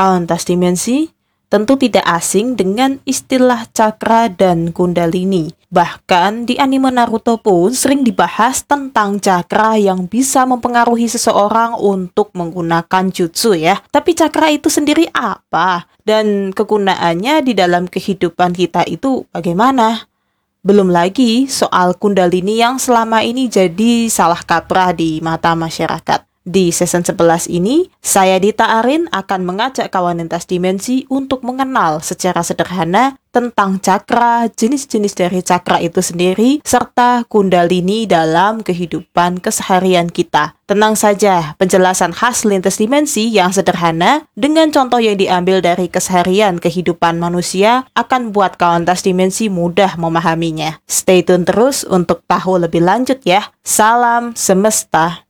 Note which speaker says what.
Speaker 1: Kauntas dimensi tentu tidak asing dengan istilah cakra dan kundalini. Bahkan di anime Naruto pun sering dibahas tentang cakra yang bisa mempengaruhi seseorang untuk menggunakan jutsu ya. Tapi cakra itu sendiri apa? Dan kegunaannya di dalam kehidupan kita itu bagaimana? Belum lagi soal kundalini yang selama ini jadi salah kaprah di mata masyarakat. Di season 11 ini, saya Dita Arin akan mengajak kawan lintas dimensi untuk mengenal secara sederhana tentang cakra, jenis-jenis dari cakra itu sendiri, serta kundalini dalam kehidupan keseharian kita. Tenang saja, penjelasan khas lintas dimensi yang sederhana dengan contoh yang diambil dari keseharian kehidupan manusia akan buat kawan lintas dimensi mudah memahaminya. Stay tune terus untuk tahu lebih lanjut ya. Salam semesta.